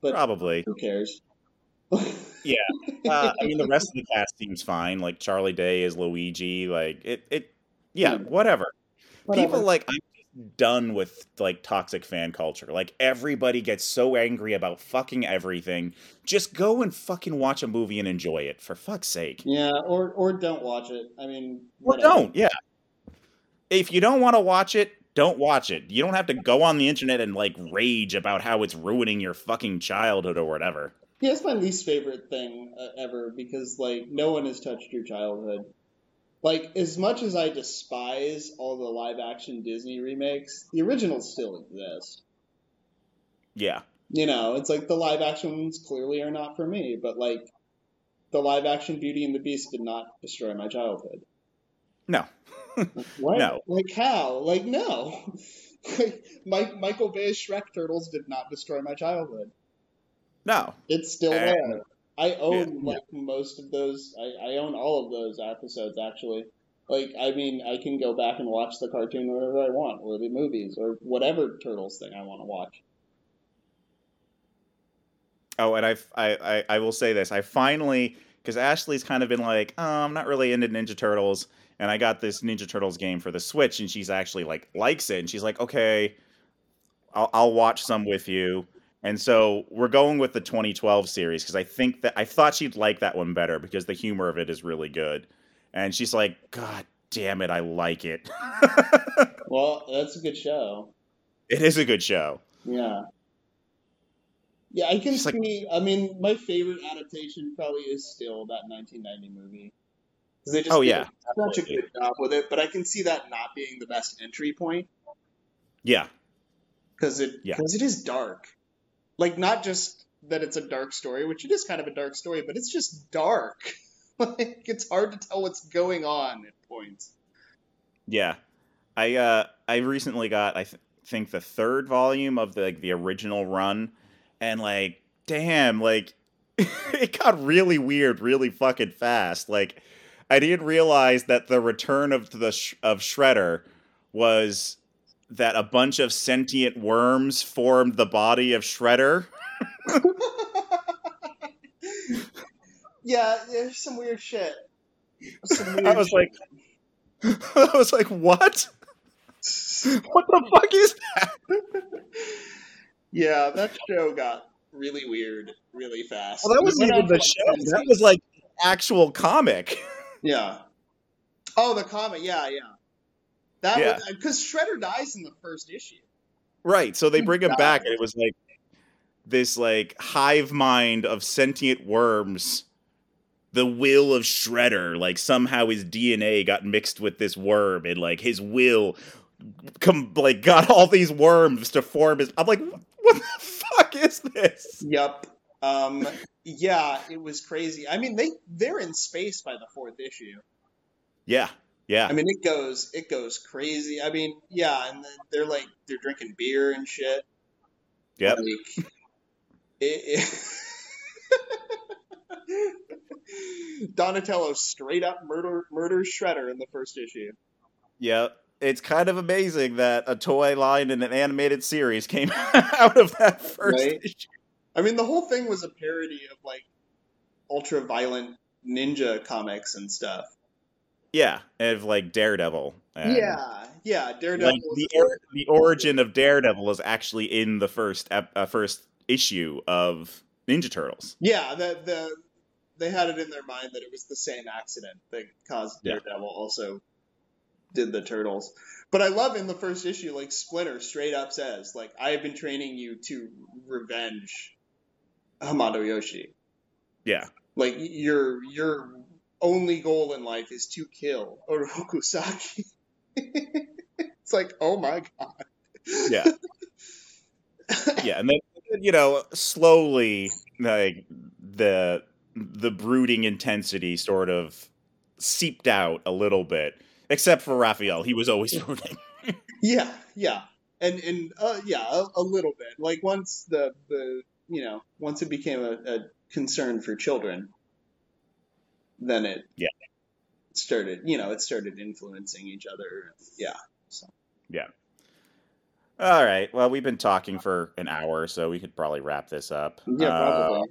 but Probably. who cares? Uh, I mean, the rest of the cast seems fine. Like Charlie Day is Luigi. Like it. It. Yeah. Yeah. Whatever. Whatever. People like I'm done with like toxic fan culture. Like everybody gets so angry about fucking everything. Just go and fucking watch a movie and enjoy it for fuck's sake. Yeah, or or don't watch it. I mean, Or don't. Yeah. If you don't want to watch it, don't watch it. You don't have to go on the internet and like rage about how it's ruining your fucking childhood or whatever. Yeah, it's my least favorite thing uh, ever because like no one has touched your childhood. Like as much as I despise all the live action Disney remakes, the originals still exist. Yeah. You know, it's like the live action ones clearly are not for me, but like the live action Beauty and the Beast did not destroy my childhood. No. What? No. Like how? Like no. like Mike, Michael Bay's Shrek Turtles did not destroy my childhood. No. It's still And- there. I own Yeah. like most of those. I, I own all of those episodes actually. Like I mean, I can go back and watch the cartoon whenever I want, or the movies, or whatever Turtles thing I want to watch. Oh, and I, I, I, I will say this: I finally, because Ashley's kind of been like, oh, I'm not really into Ninja Turtles, and I got this Ninja Turtles game for the Switch, and she's actually like likes it, and she's like, okay, I'll, I'll watch some with you. And so we're going with the 2012 series because I think that I thought she'd like that one better because the humor of it is really good. And she's like, God damn it, I like it. Well, that's a good show. it is a good show. Yeah. Yeah, I can like- see. I mean, my favorite adaptation probably is still that 1990 movie. They just Oh, yeah, such a good job with it, but I can see that not being the best entry point Yeah, because it Yeah. because it is dark. Like not just that it's a dark story, which it is kind of a dark story, but it's just dark. like it's hard to tell what's going on at points. Yeah, I uh I recently got I th- think the third volume of the like the original run, and like damn, like it got really weird, really fucking fast. Like I didn't realize that the return of the sh- of Shredder was that a bunch of sentient worms formed the body of Shredder. yeah, there's some weird shit. Some weird I was like, I was like, what? What the fuck is that? Yeah, that show got really weird really fast. Well, that wasn't even the show. That was like actual comic. Yeah. Oh, the comic. Yeah, yeah. That Yeah. because Shredder dies in the first issue. Right. So they bring him back, and it was like this like hive mind of sentient worms. The will of Shredder, like somehow his DNA got mixed with this worm, and like his will, come like got all these worms to form his. I'm like, what the fuck is this? Yep. Um. Yeah, it was crazy. I mean, they they're in space by the fourth issue. Yeah, yeah, I mean, it goes it goes crazy. I mean, yeah, and they're like they're drinking beer and shit. yep. Like, it, it... Donatello straight up murder murders Shredder in the first issue. Yeah, it's kind of amazing that a toy line in an animated series came out of that first Right. issue. I mean, the whole thing was a parody of like ultra violent ninja comics and stuff. Yeah, of like Daredevil. yeah, yeah. Daredevil. like the or- the origin of Daredevil is actually in the first ep- uh, first issue of Ninja Turtles. yeah, the the they had it in their mind that it was the same accident that caused Yeah. Daredevil also did the turtles. But I love in the first issue, like Splinter straight up says, like, I have been training you to revenge Hamato Yoshi. Yeah, Like your your only goal in life is to kill Oroku Saki. it's like, oh my god. yeah, yeah, and then you know slowly like the the brooding intensity sort of seeped out a little bit, except for Raphael. He was always brooding. Yeah, yeah, and and uh, yeah, a, a little bit. Like once the the you know once it became a, a concern for children, then it Yeah. started. You know, it started influencing each other. Yeah, So. Yeah. All right. Well, we've been talking for an hour, so we could probably wrap this up. yeah, Uh, probably.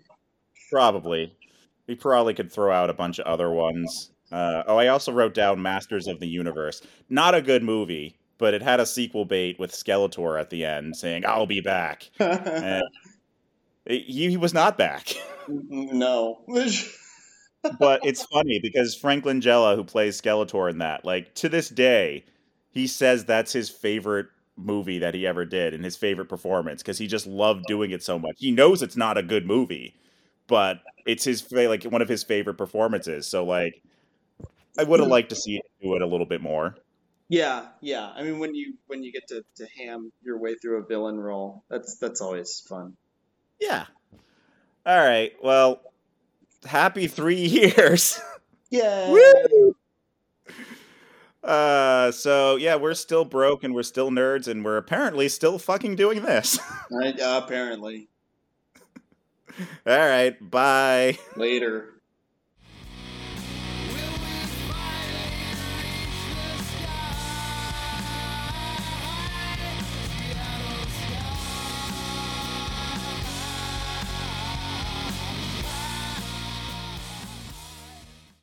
Probably. We probably could throw out a bunch of other ones. Uh, oh, I also wrote down Masters of the Universe. Not a good movie, but it had a sequel bait with Skeletor at the end saying, I'll be back. And he, he was not back. no. but it's funny because Franklin Langella, who plays Skeletor in that, like to this day, he says that's his favorite movie that he ever did and his favorite performance because he just loved doing it so much. He knows it's not a good movie, but it's his like one of his favorite performances. So like, I would have liked to see it do it a little bit more. Yeah, yeah. I mean, when you when you get to, to ham your way through a villain role, that's that's always fun. Yeah. All right. Well, happy three years. Yeah. Woo! Uh, so yeah, we're still broke and we're still nerds and we're apparently still fucking doing this. I, uh, apparently. All right. Bye. Later.